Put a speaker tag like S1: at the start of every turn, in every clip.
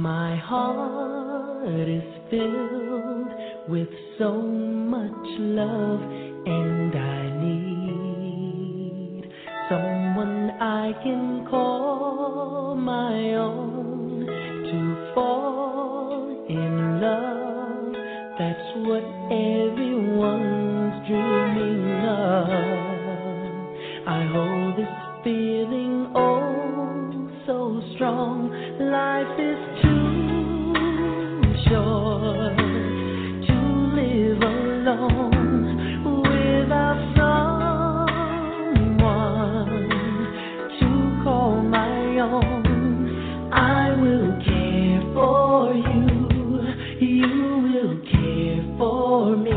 S1: My heart is filled with so much love, and I need someone I can call my own to fall in love. That's what everyone's dreaming of. I hold this feeling oh so strong. Life is too short to live alone without someone to call my own. I will care for you, you will care for me.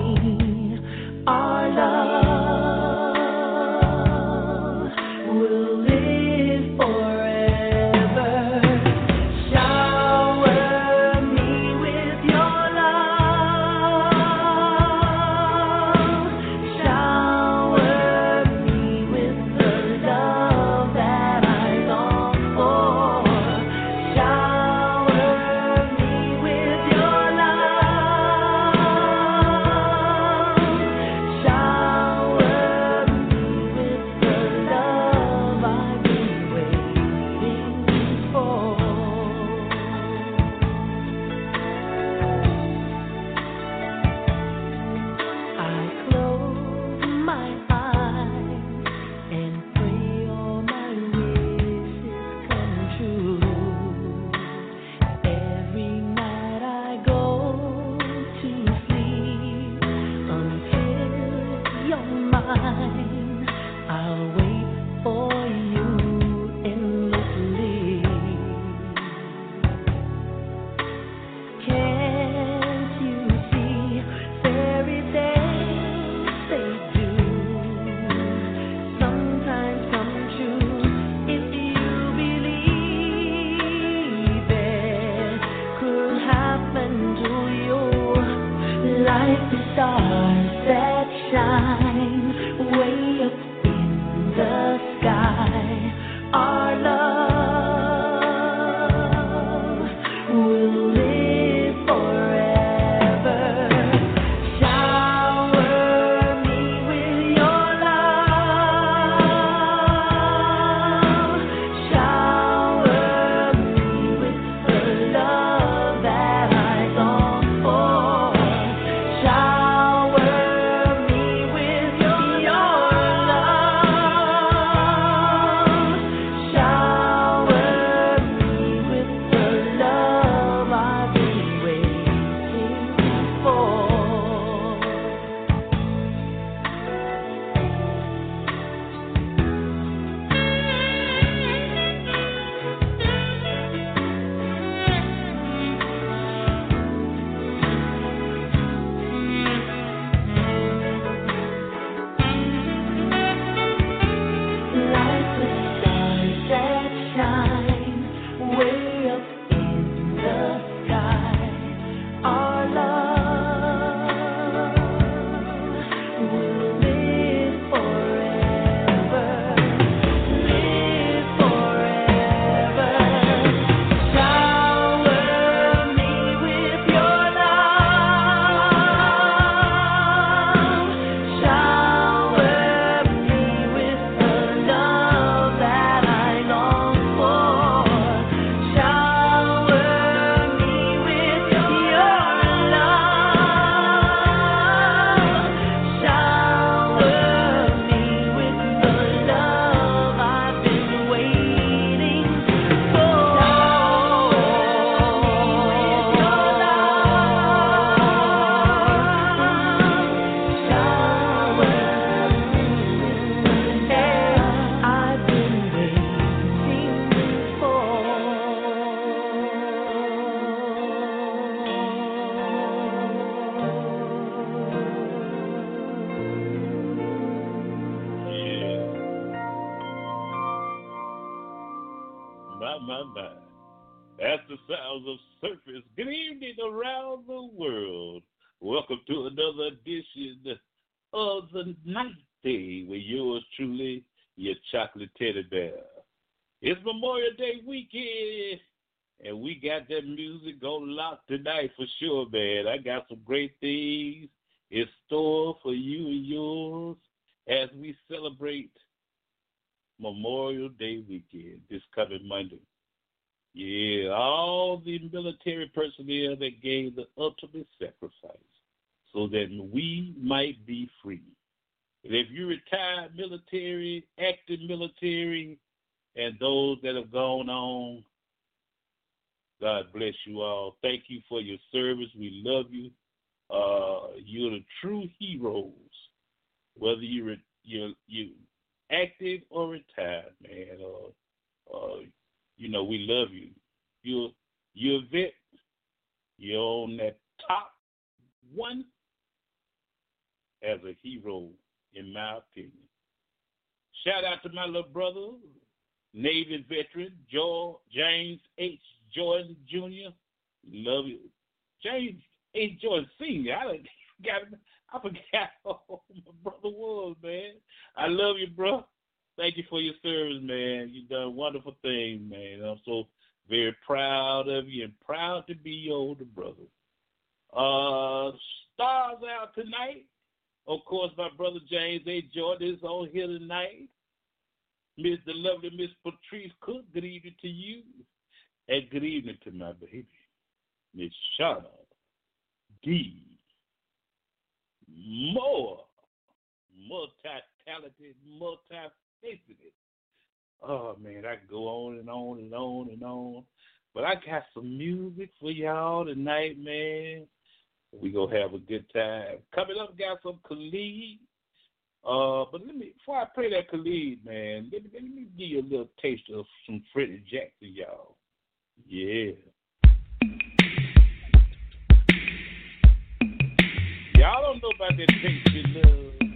S2: out tonight. Of course, my brother James A. Jordan is on here tonight. Miss the lovely Miss Patrice Cook, good evening to you. And good evening to my baby, Miss Shana D. More multi-talented, multi-faceted. Oh man, I go on and on and on and on. But I got some music for y'all tonight, man. We gonna have a good time. Coming up, got some Khalid. Uh, but let me before I play that Khalid, man, let me, let me give you a little taste of some Freddie Jackson, y'all. Yeah. Y'all don't know about that Tasty Love.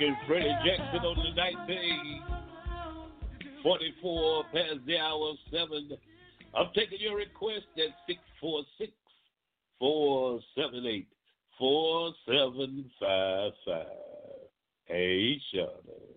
S2: Rockin' Freddie Jackson on the night day. 44 past the hour of 7. I'm taking your request at 646 478 4755. Hey, Shawnee.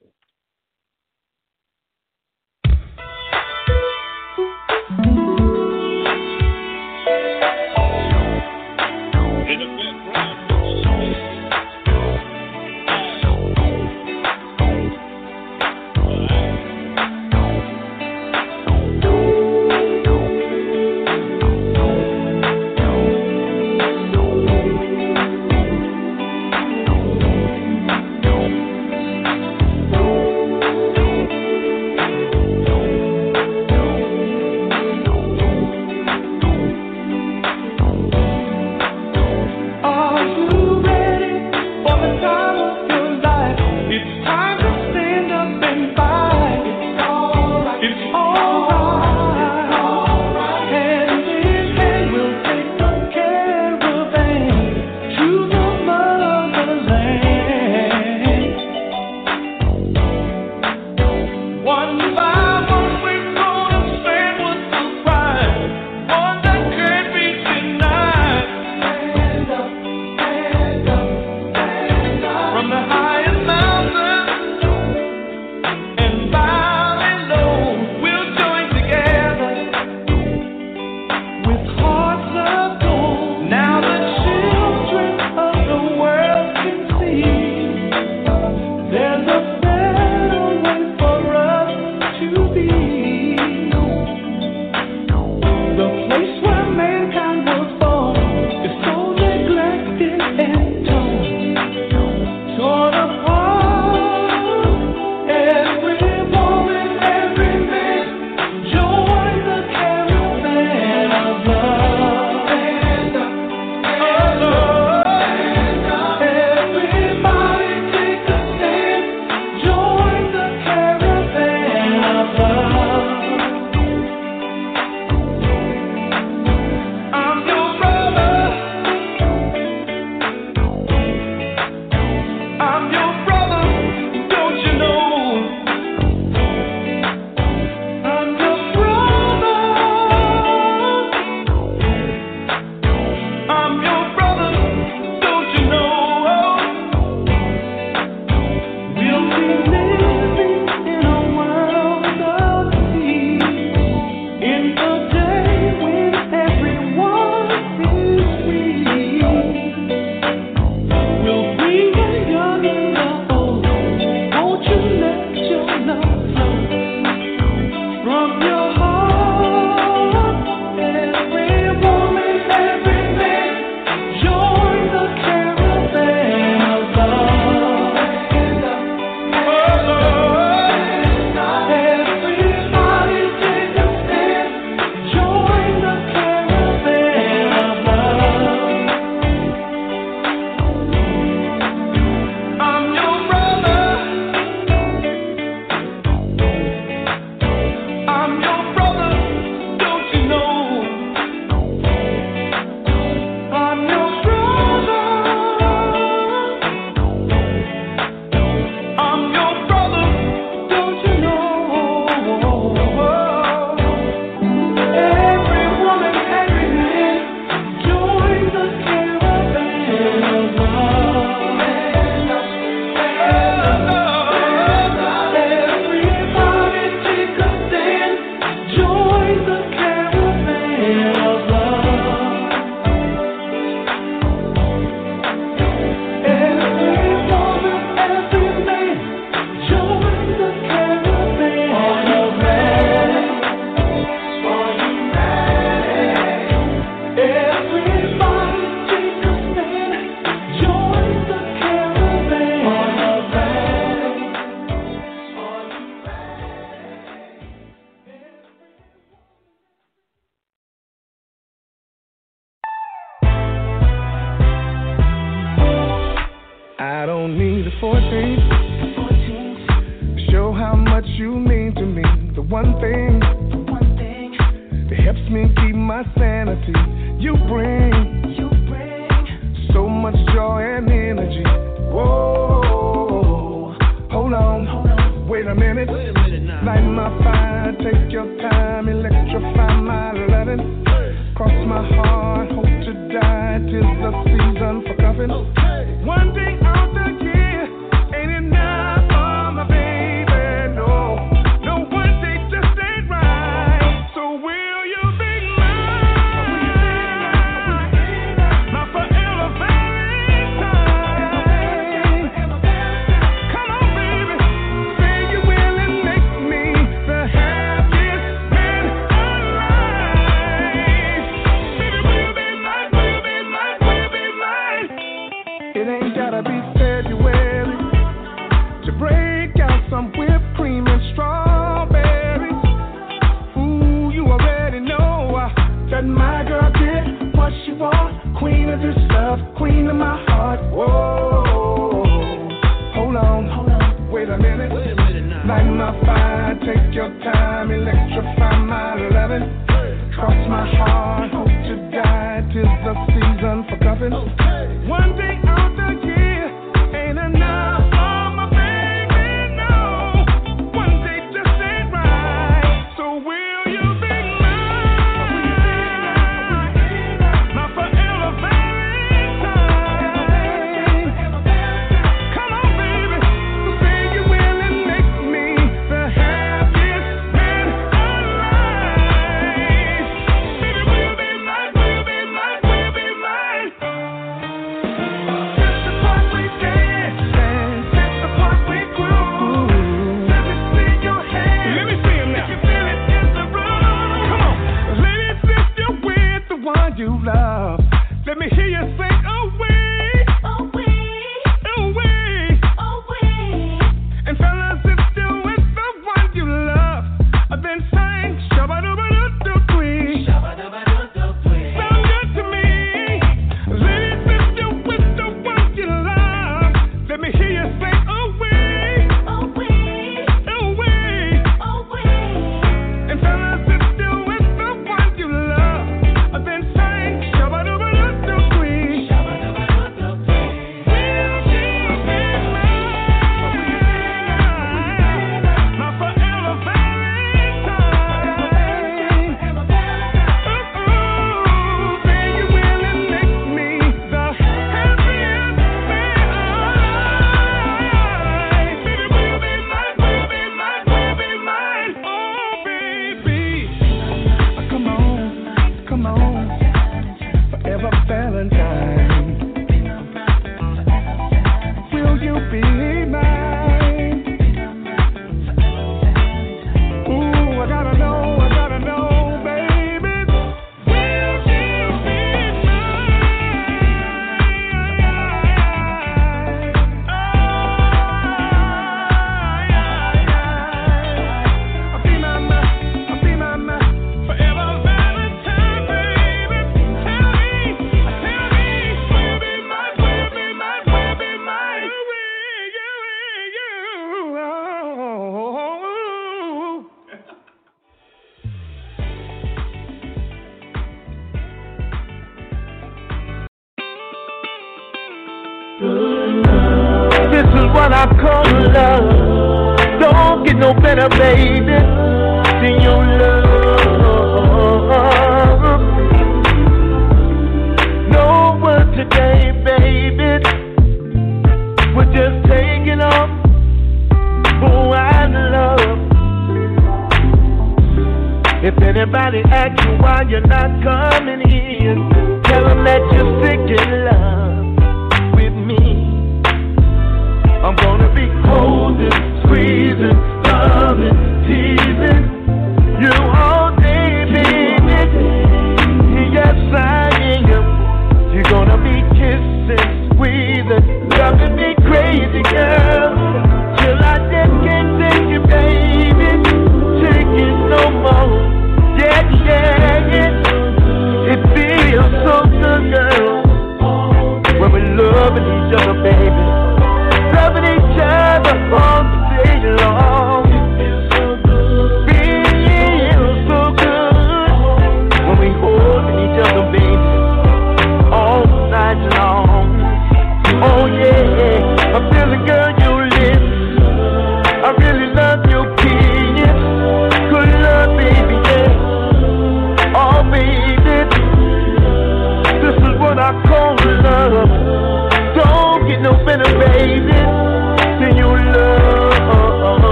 S3: Baby,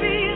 S3: be.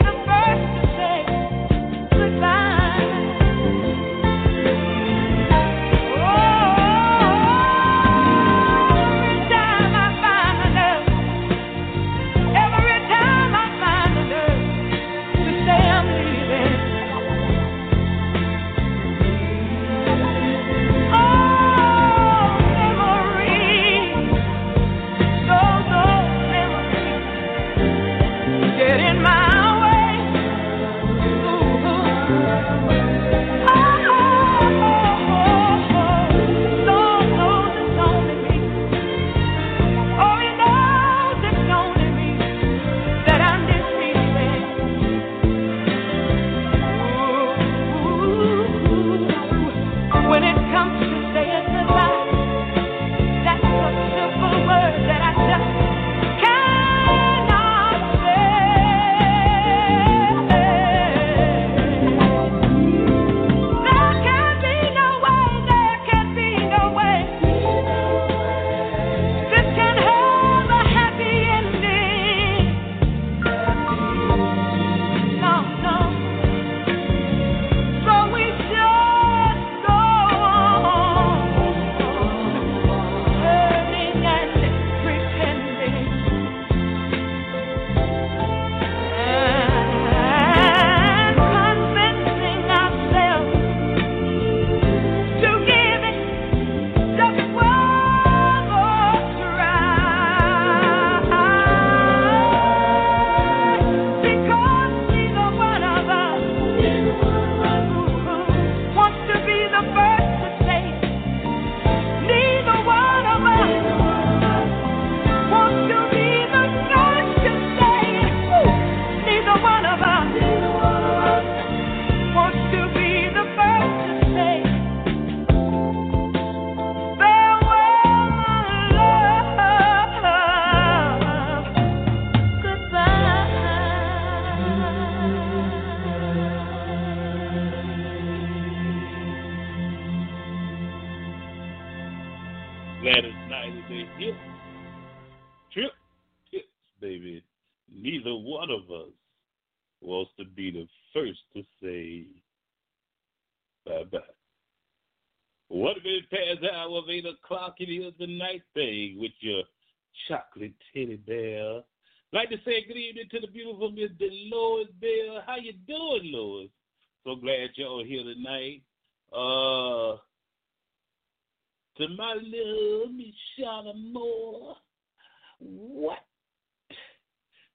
S3: What?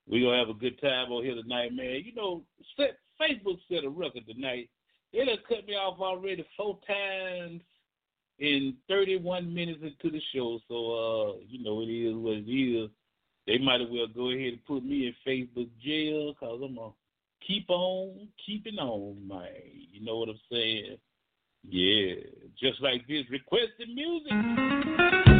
S3: We
S4: gonna
S2: have a good time on here tonight, man. You know, set, Facebook set a record tonight. It has cut me off already four times in 31 minutes into the show. So, uh, you know, it is what it is. They might as well go ahead and put me in Facebook jail because I'm going to keep on keeping on, man. You know what I'm saying? Yeah, just like this requested music.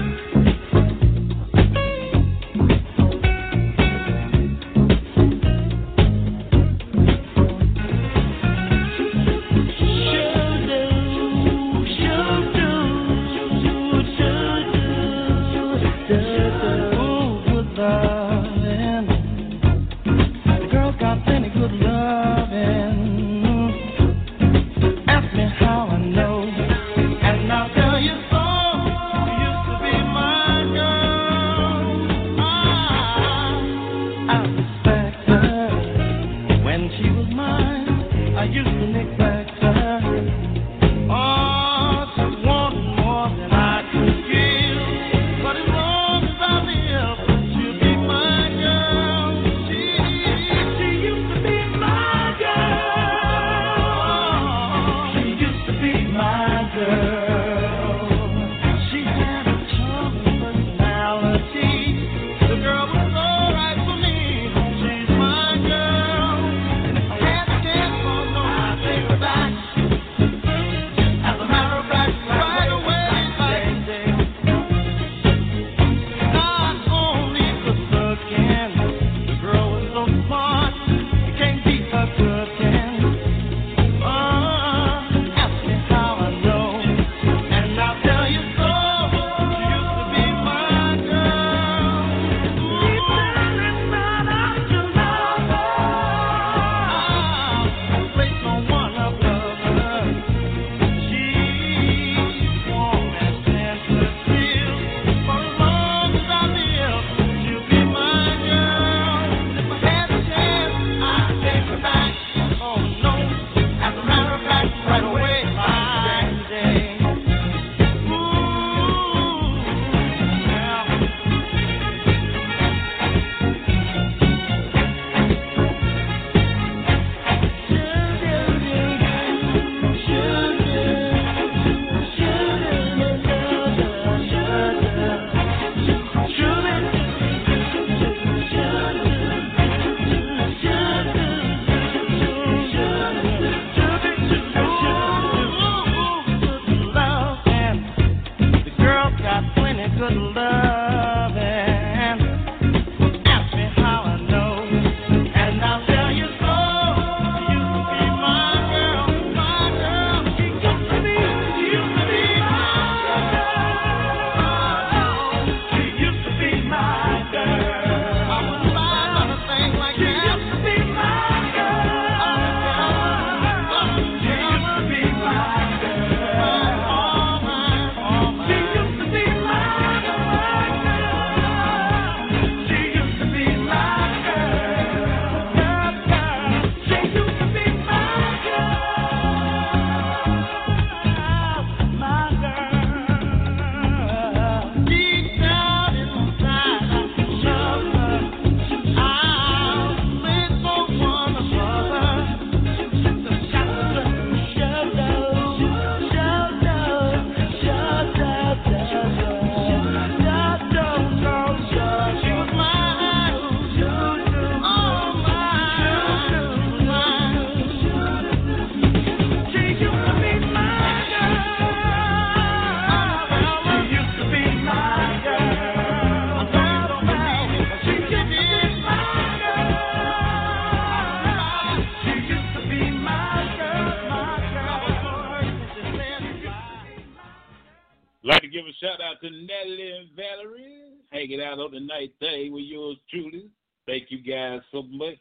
S2: today with yours truly. Thank you guys so much.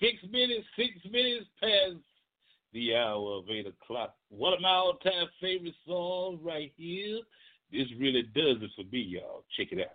S2: Six minutes, six minutes past the hour of eight o'clock. One of my all-time favorite songs right here. This really does it for me, y'all. Check it out.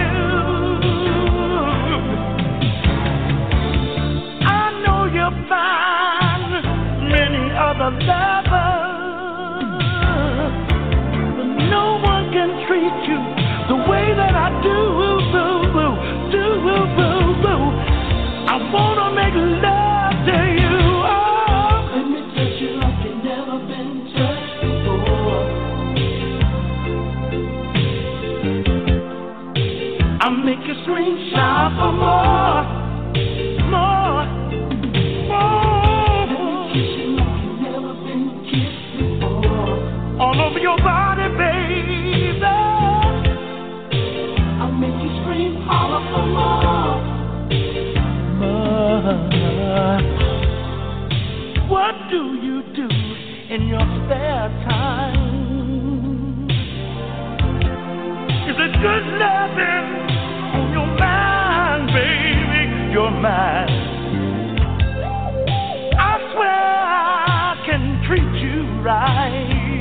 S5: treat you the way that I do, do, do, do, do, do. I wanna make love to you. Oh. Let me touch you like you never been touched before. I make you scream, shout for more. What do you do in your spare time? Is it good loving on your mind, baby? Your mind. I swear I can treat you right.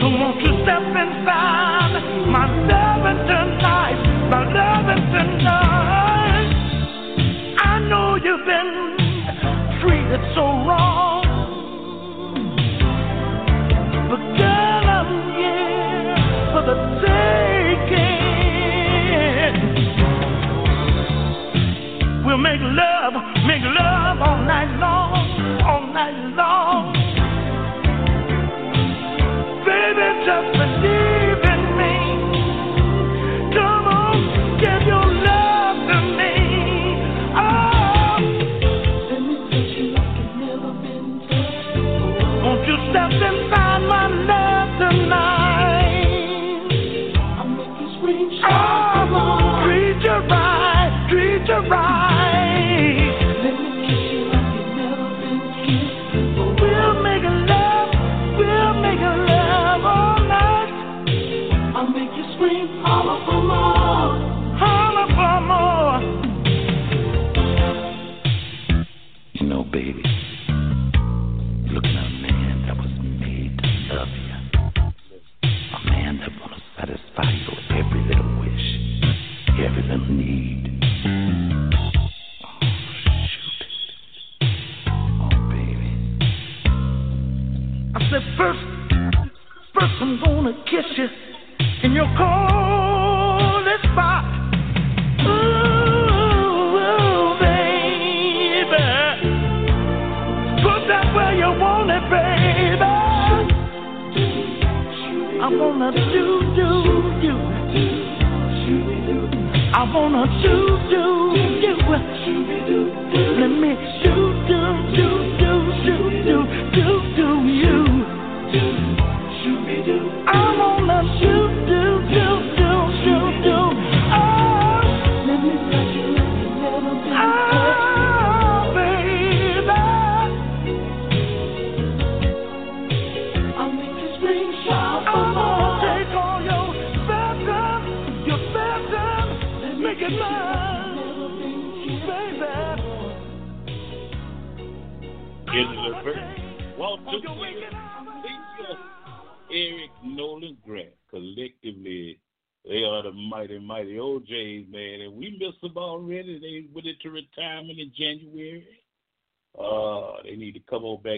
S5: So won't you step inside my loving tonight, my loving tonight? night long. Baby, just
S6: baby.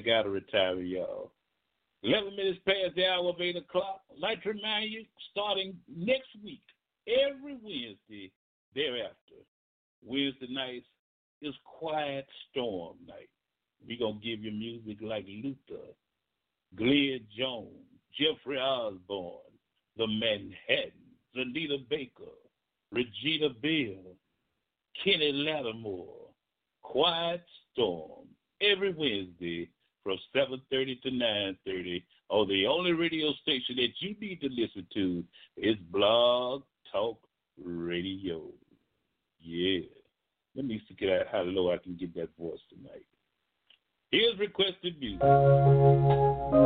S6: got to
S7: retire, y'all. 11 minutes past the hour of 8 o'clock. I'd like to remind you, starting next week, every Wednesday thereafter, Wednesday nights is Quiet Storm night. We're going to give you music like Luther, Glenn Jones, Jeffrey Osborne, The Manhattan, Anita Baker, Regina Belle, Kenny Lattimore, Quiet Storm, every Wednesday from 7:30 to 9:30 on the only radio station that you need to listen to is Blog Talk Radio. Yeah. Let me figure out how low I can get that voice tonight. Here's requested music. Oh,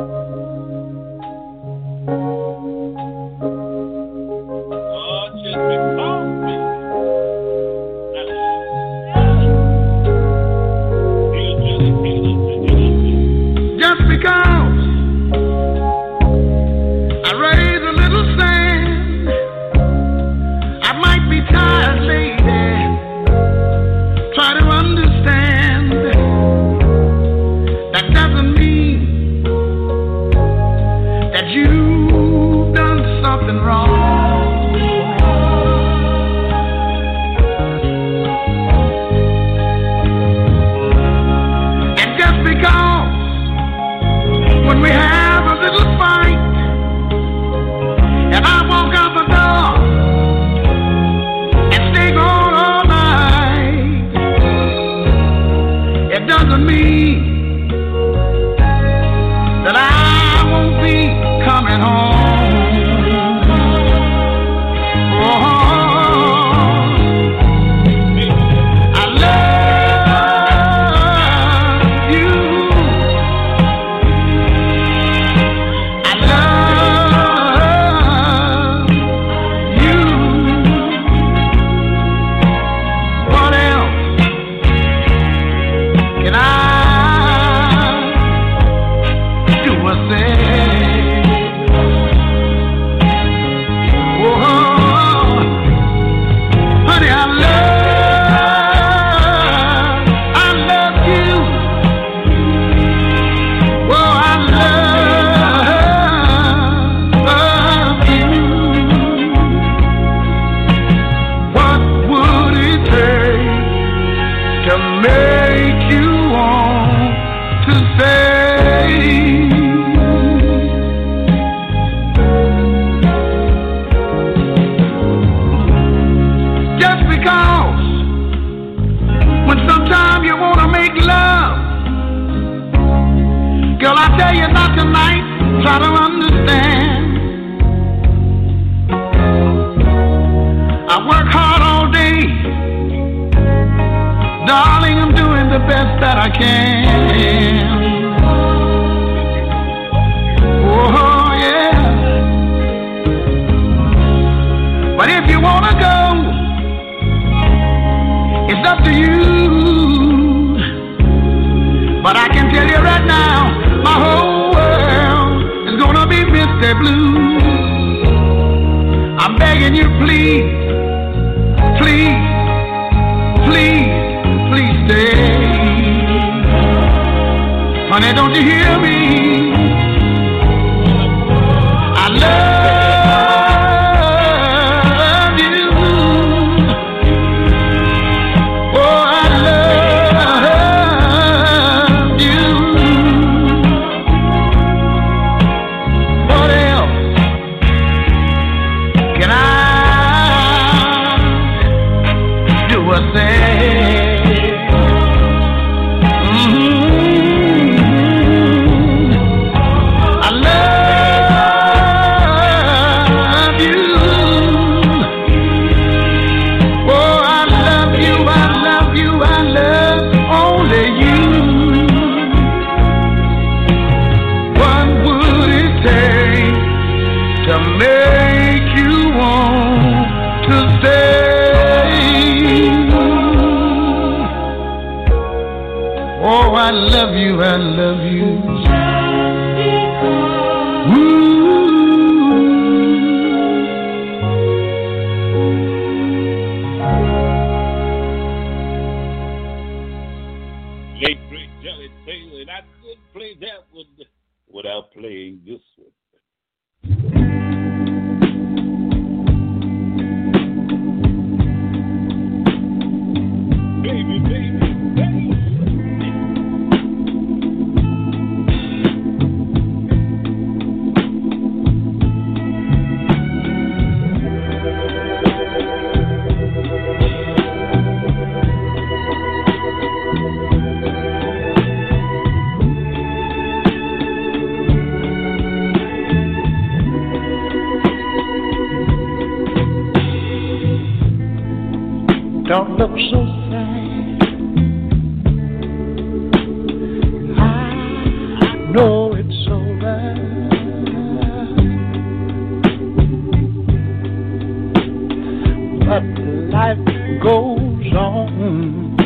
S8: life goes on.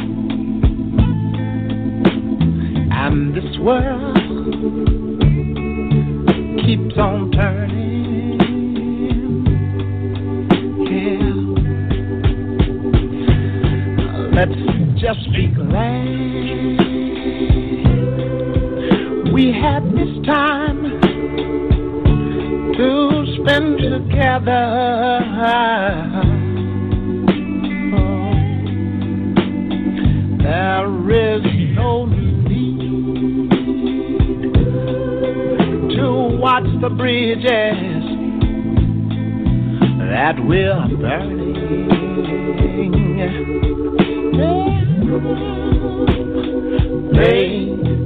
S8: And this world keeps on turning. Yeah. Let's just be glad we had this time to spend together. There is no need to watch the bridges that we're burning. They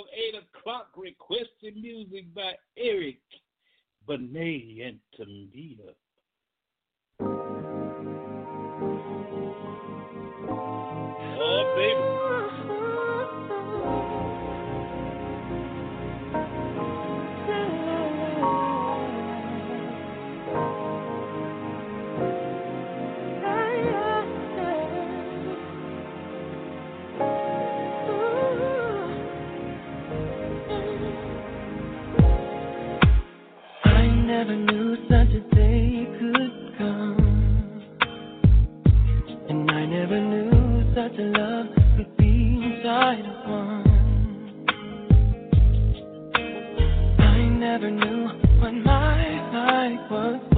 S8: of
S2: 8 o'clock requested music by Eric Benet and Tamia. Oh, baby.
S1: the love would be inside of one. I never knew what my life was.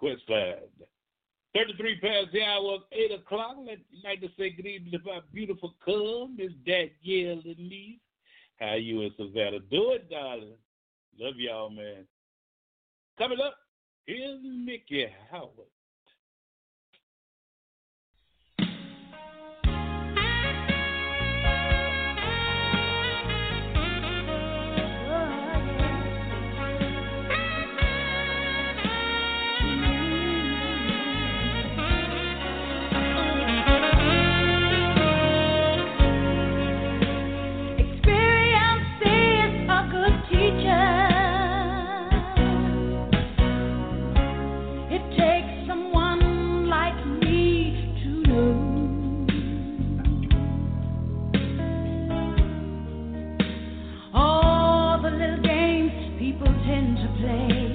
S2: Queensland. 33 past the hour of 8 o'clock. I'd like to say good evening to my beautiful cub, Miss Danielle Denise. How you and Savannah doing, darling? Love y'all, man. Coming up, here's Miki Howard
S9: tend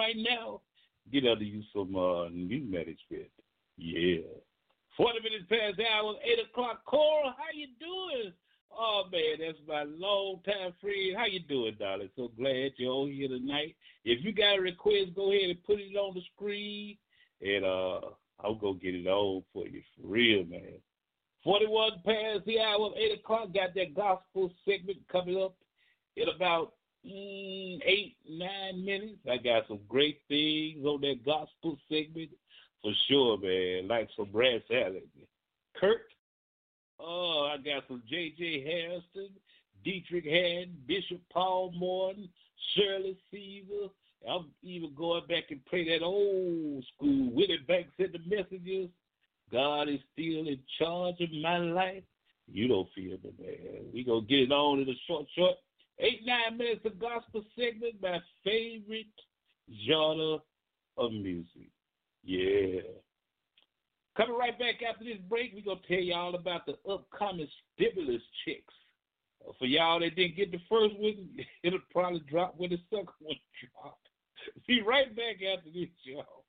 S2: right now, get out under you some uh, new management. Yeah. 40 minutes past the hour, 8 o'clock. Cora, how you doing? Oh, man, that's my long-time friend. How you doing, darling? So glad you're all here tonight. If you got a request, go ahead and put it on the screen, and uh, I'll go get it on for you, for real, man. 41 past the hour, 8 o'clock. Got that gospel segment coming up in about Mm, eight, nine minutes. I got some great things on that gospel segment for sure, man. Like some Brad Salad. Kurt, oh, I got some J.J. Hairston, Dietrich Haddon, Bishop Paul Morton, Shirley Caesar. I'm even going back and play that old school Willie Banks and the Messengers. God is still in charge of my life. You don't feel me, man. We gonna get it on in a short, short eight, nine minutes of gospel segment. My favorite genre of music. Yeah. Coming right back after this break, we're gonna tell y'all about the upcoming stimulus checks. Uh, For y'all that didn't get the first one, it'll probably drop when the second one drops. Be right back after this, y'all.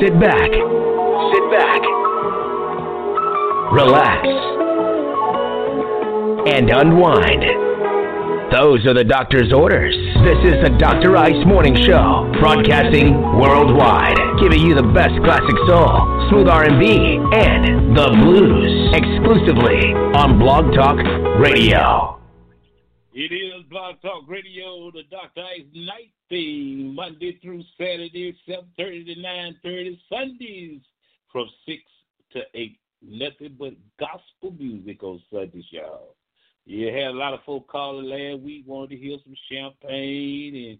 S10: Sit back. Sit back. Relax. And unwind. Those are the doctor's orders. This is the Dr. Ice Morning Show, broadcasting worldwide, giving you the best classic soul, smooth R&B, and the blues, exclusively on Blog Talk Radio.
S2: It is Blog Talk Radio, the Dr. Ice Night Theme, Monday through Saturday, 7.30 to 9.30, Sundays from 6 to 8. Nothing but gospel music on Sundays, y'all. You had a lot of folk calling last week, wanted to hear some champagne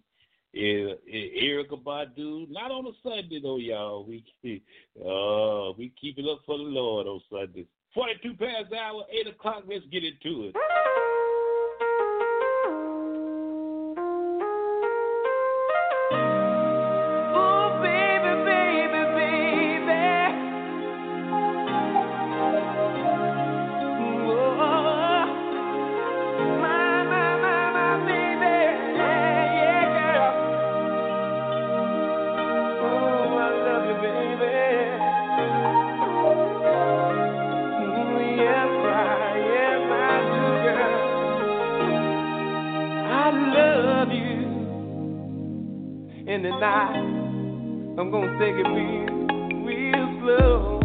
S2: and, and, and Erykah Badu. Not on a Sunday, though, y'all. We, uh, we keep it up for the Lord on Sundays. 42 past hour, 8 o'clock, let's get into it.
S1: Love you. And tonight, I'm gonna take it real, real slow.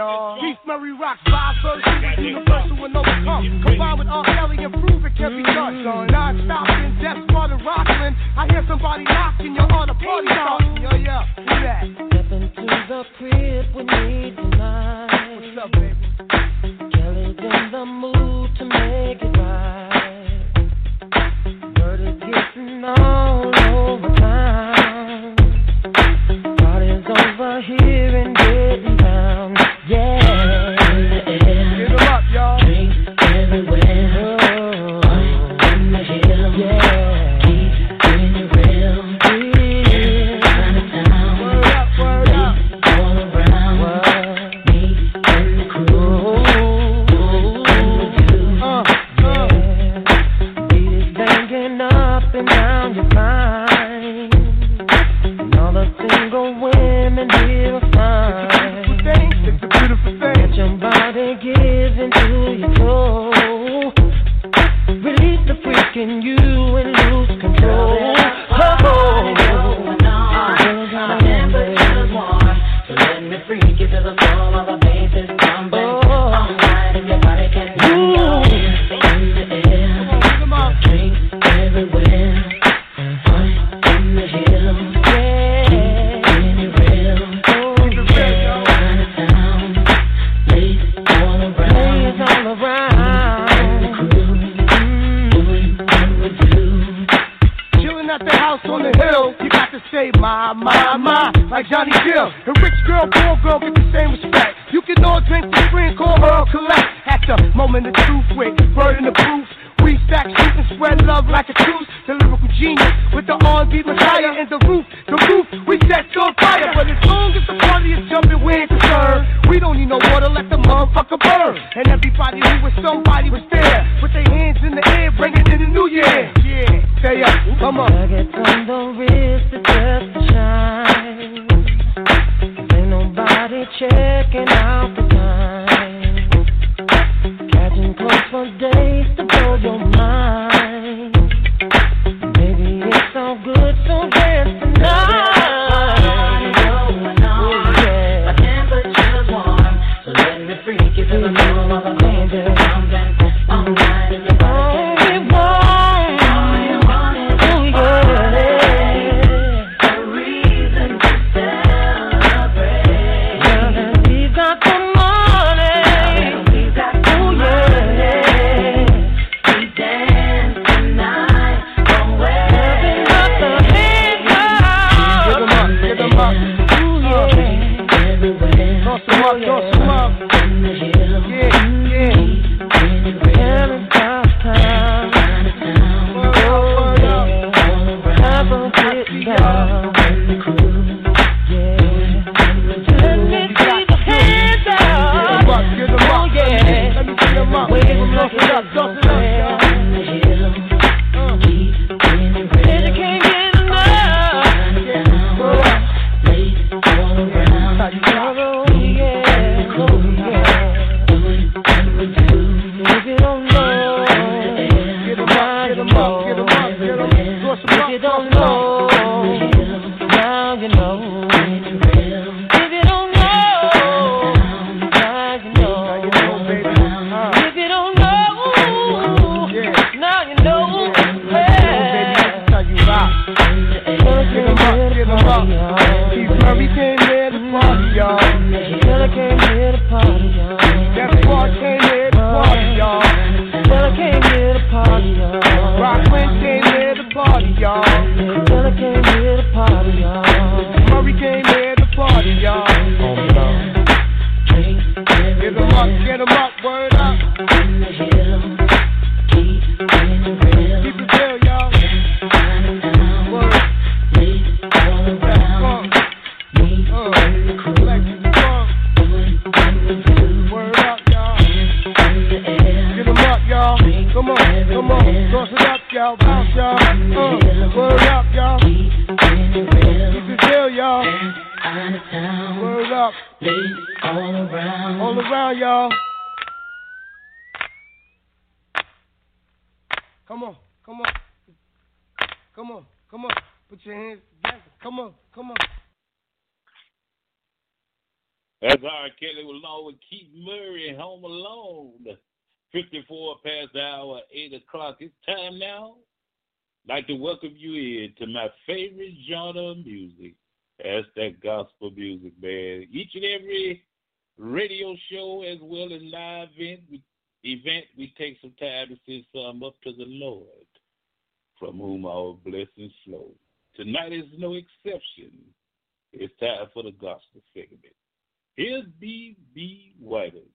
S11: Y'all. Keith Murray no water, let the motherfucker burn. And everybody knew when somebody was there. Put their hands in the air, bring it in the new year. Yeah, tell ya, come on.
S2: event, we take some time to say some up to the Lord, from whom our blessings flow. Tonight is no exception. It's time for the gospel segment. Here's B.B.
S8: Whiting.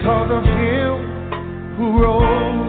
S8: because of him who rose.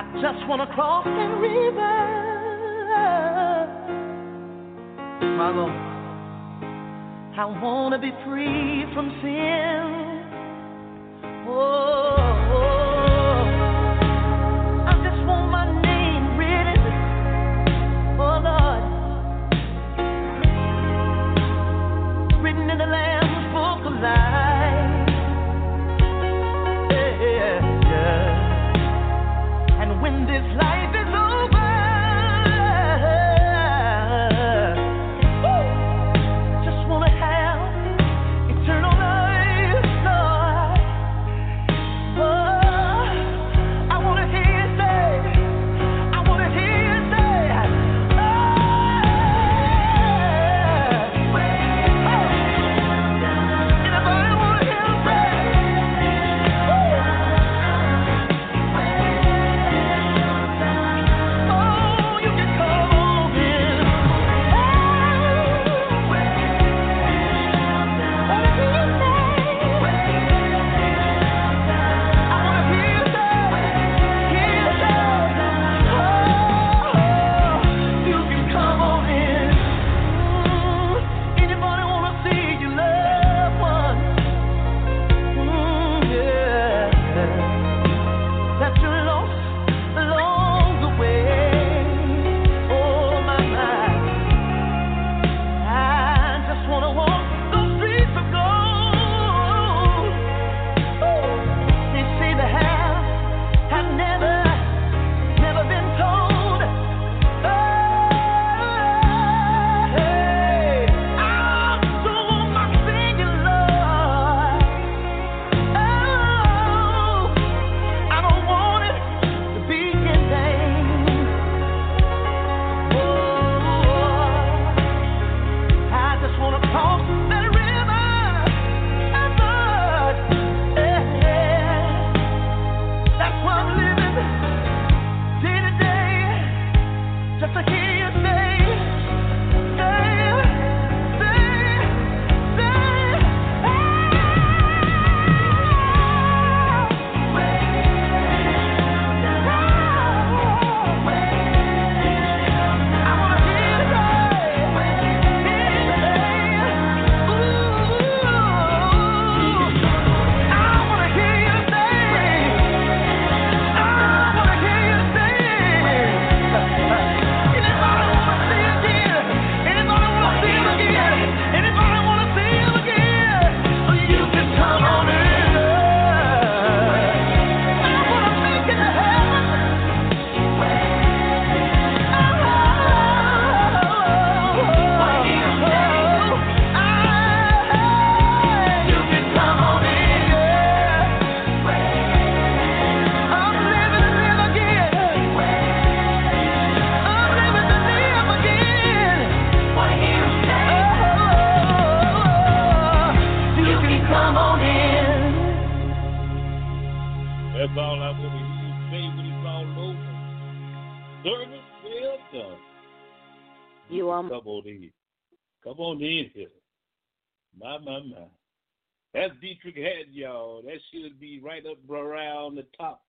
S8: I
S3: just want to cross that river. My Lord, I want to be free from sin. Oh.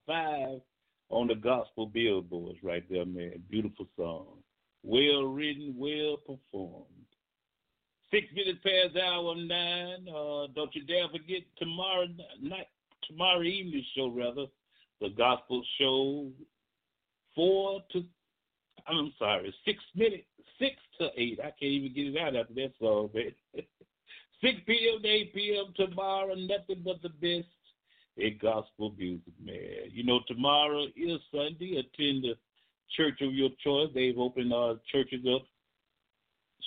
S2: five on the gospel billboards right there, man. Beautiful song. Well written, well performed. Six minutes past hour nine. Uh, don't you dare forget tomorrow night, tomorrow evening show rather, the gospel show. Four to, I'm sorry, six minutes, six to eight. I can't even get it out after that song, man. six p.m. to eight p.m. tomorrow. Nothing but the best in gospel music, man. You know, tomorrow is Sunday. Attend the church of your choice. They've opened uh, churches up.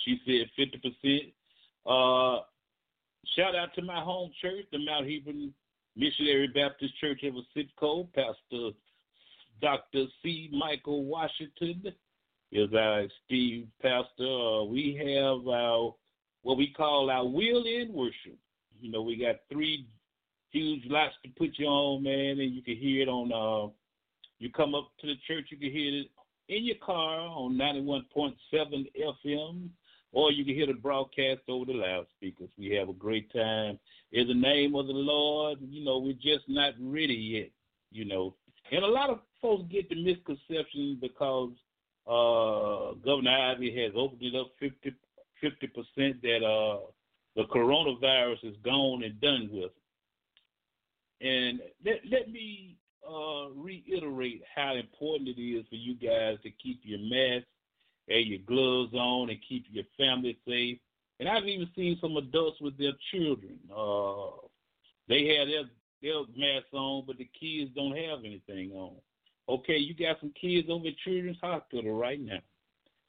S2: She said 50%. Uh, shout out to my home church, the Mount Hebron Missionary Baptist Church of Sitco. Pastor Dr. C. Michael Washington is our Steve Pastor. Uh, we have our what we call our will in worship. You know, we got three huge lots to put you on, man, and you can hear it on. Uh, you come up to the church, you can hear it in your car on 91.7 FM, or you can hear the broadcast over the loudspeakers. We have a great time. In the name of the Lord, you know, we're just not ready yet, you know. And a lot of folks get the misconception because uh, Governor Ivey has opened it up 50 percent that uh, the coronavirus is gone and done with. And let, let me uh, reiterate how important it is for you guys to keep your mask and your gloves on and keep your family safe. And I've even seen some adults with their children. Uh, they have their their masks on, but the kids don't have anything on. Okay, you got some kids over at Children's Hospital right now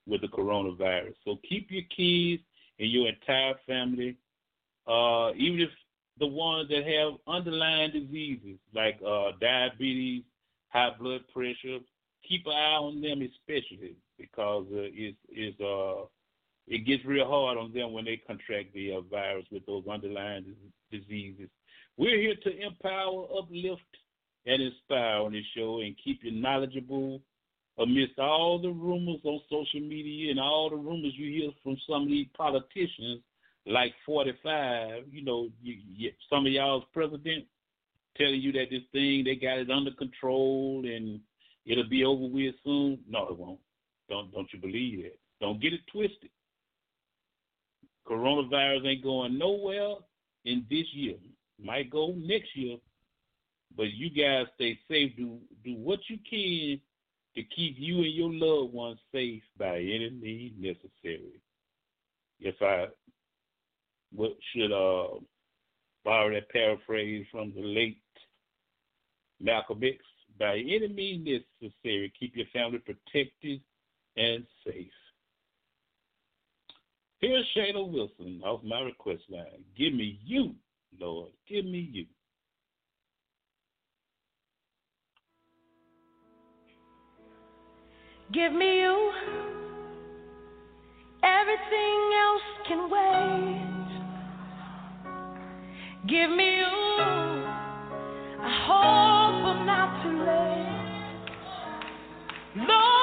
S2: with the coronavirus. So keep your kids and your entire family, uh, even if the ones that have underlying diseases like uh, diabetes, high blood pressure, keep an eye on them especially because uh, it's, it's uh, it gets real hard on them when they contract the uh, virus with those underlying diseases. We're here to empower, uplift, and inspire on this show and keep you knowledgeable amidst all the rumors on social media and all the rumors you hear from some of these politicians like 45, you know, you, you, some of y'all's president telling you that this thing, they got it under control and it'll be over with soon. No, it won't. Don't don't you believe that. Don't get it twisted. Coronavirus ain't going nowhere in this year. Might go next year. But you guys stay safe. Do do what you can to keep you and your loved ones safe by any means necessary. If I what should uh borrow that paraphrase from the late Malcolm X, by any means necessary, keep your family protected and safe. Here's Shana Wilson off my request line. Give me you, Lord. Give me you.
S9: Give me you. Everything else can wait. Give me you. I hope I'm not too late. Lord,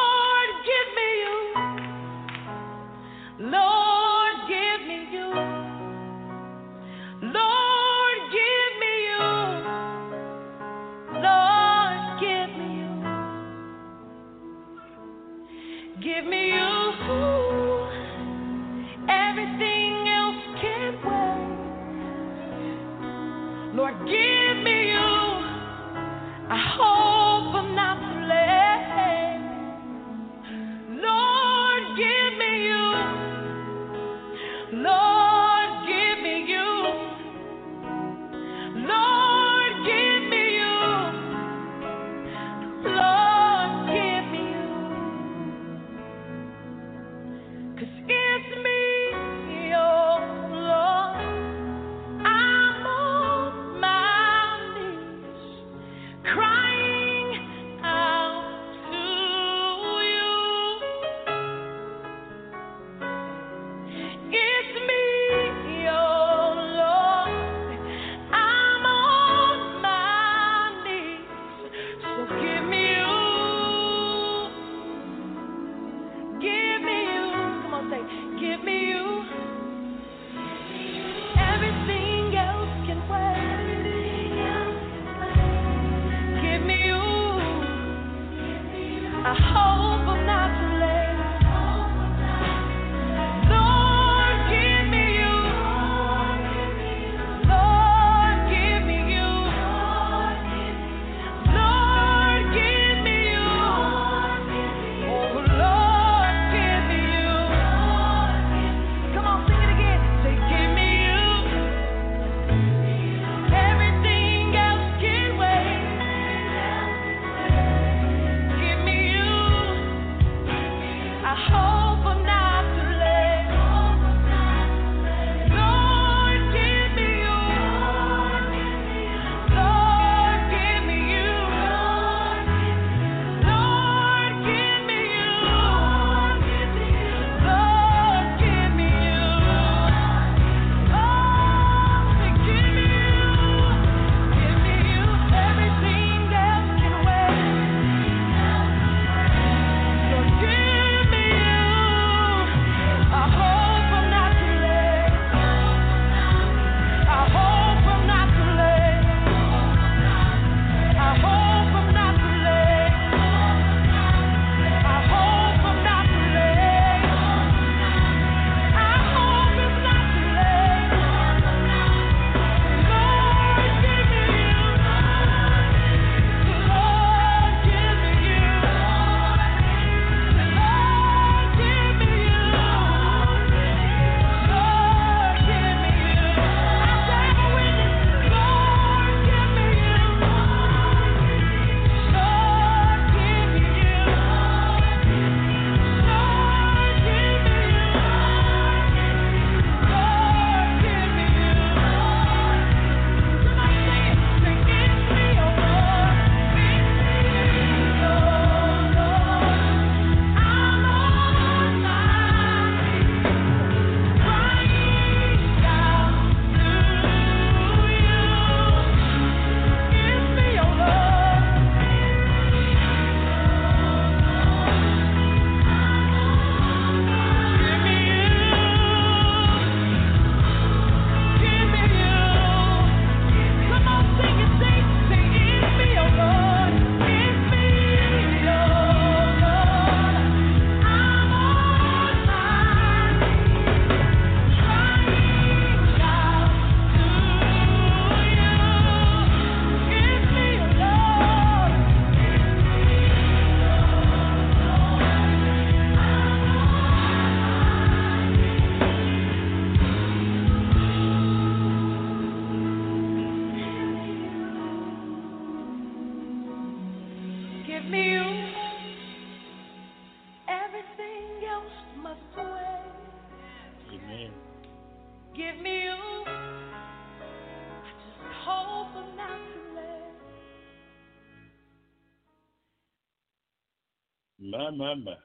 S9: My, my,
S2: my.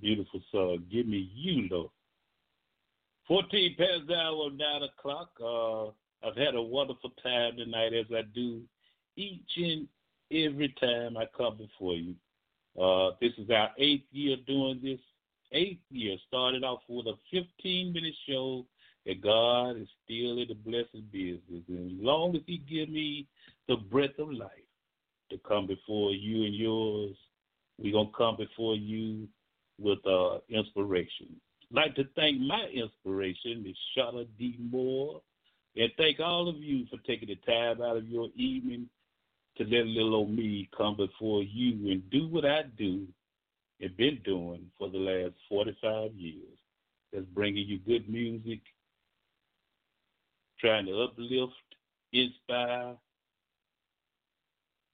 S2: Beautiful song. Give me you, Lord. 14 past the hour, 9 o'clock. Uh, I've had a wonderful time tonight as I do each and every time I come before you. Uh, this is our eighth year doing this. Eighth year. Started off with a 15 minute show that God is still in the blessed business. And as long as He give me the breath of life to come before you and yours, we're going to come before you with uh, inspiration. like to thank my inspiration, Miss Shana D. Moore, and thank all of you for taking the time out of your evening to let little old me come before you and do what I do and been doing for the last 45 years. That's bringing you good music, trying to uplift, inspire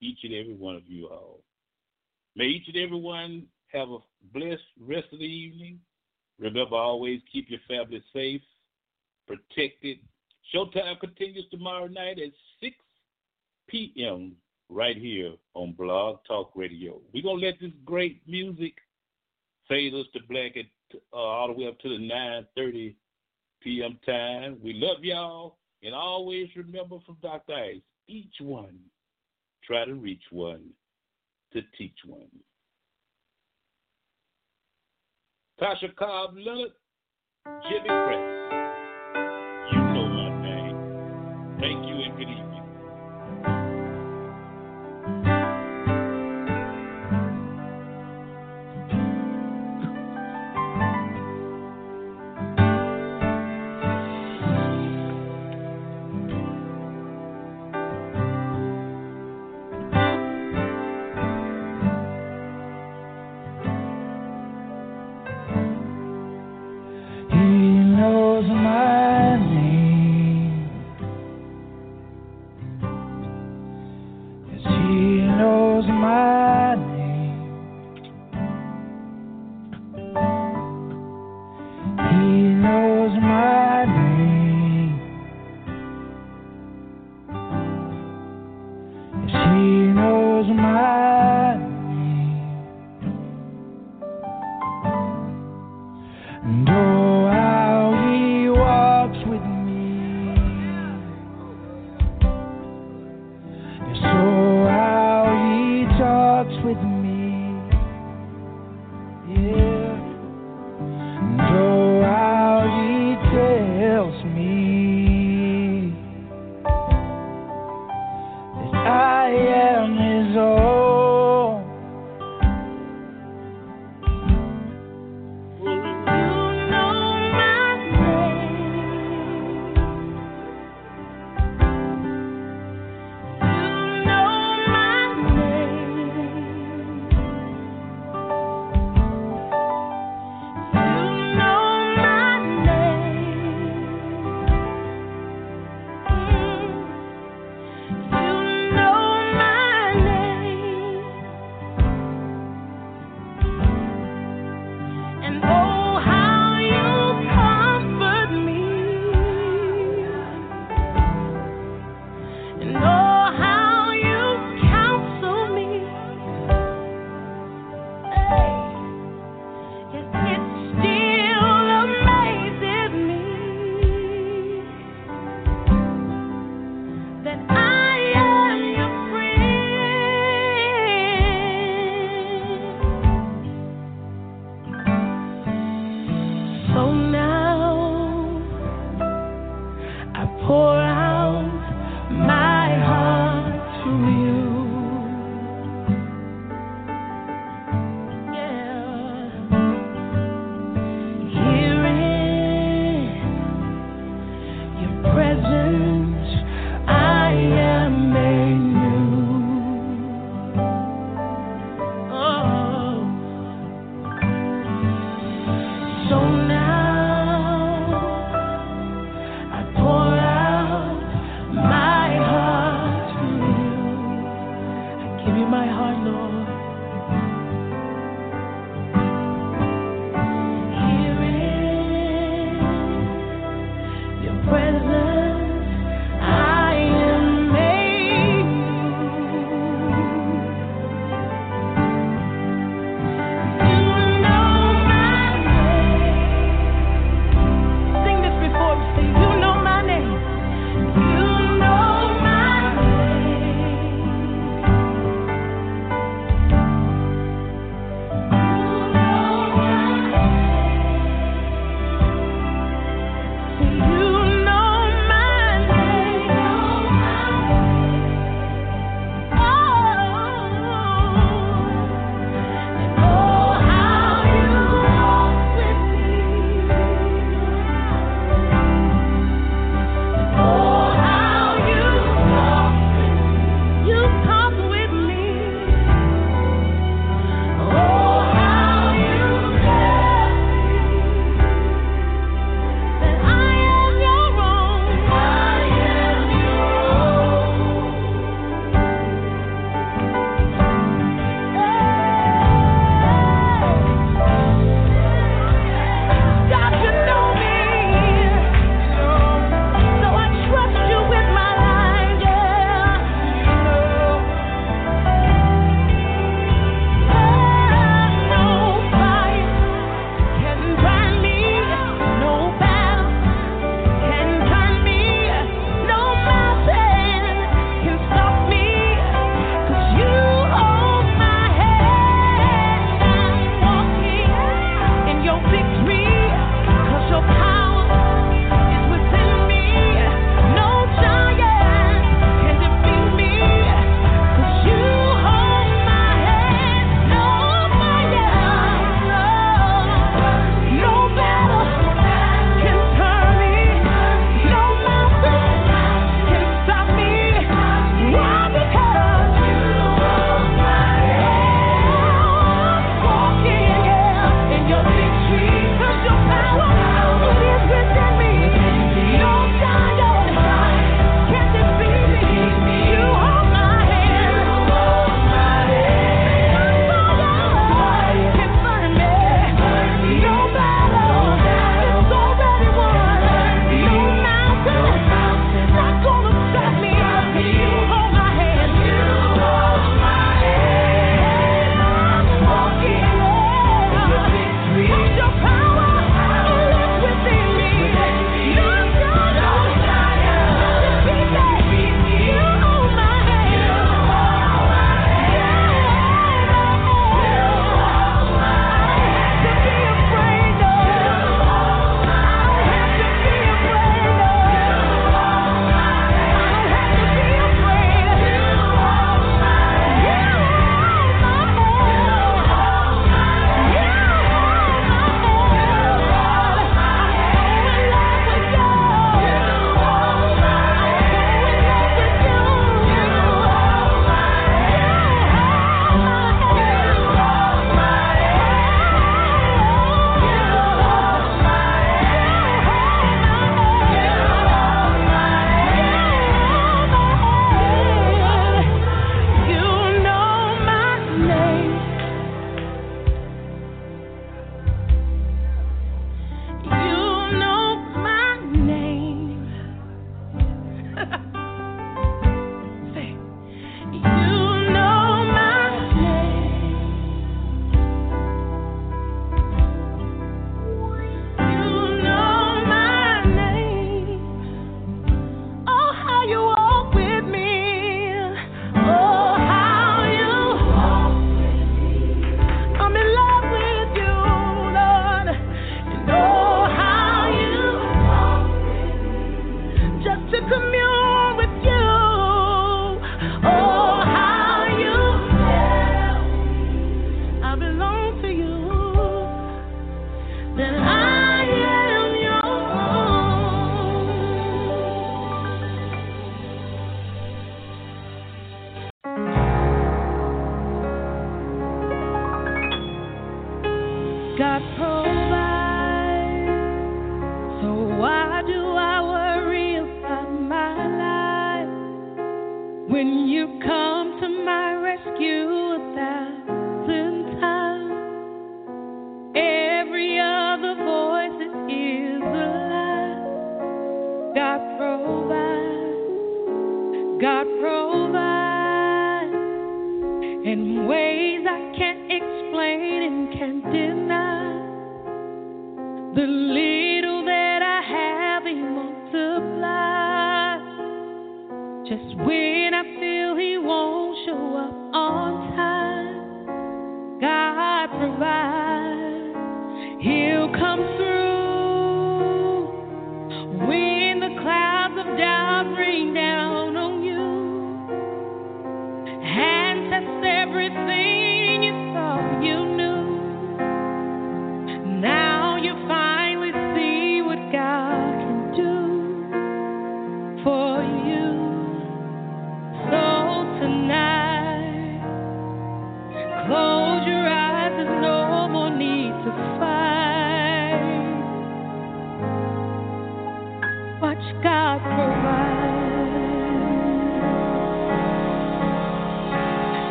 S2: each and every one of you all. May each and every one have a blessed rest of the evening. Remember, always keep your family safe, protected. Showtime continues tomorrow night at 6 p.m. right here on Blog Talk Radio. We're going to let this great music fade us to black at, uh, all the way up to the 9.30 p.m. time. We love y'all. And always remember from Dr. Ice, each one try to reach one to teach one. Tasha Cobbs Leonard, Jimmy Press.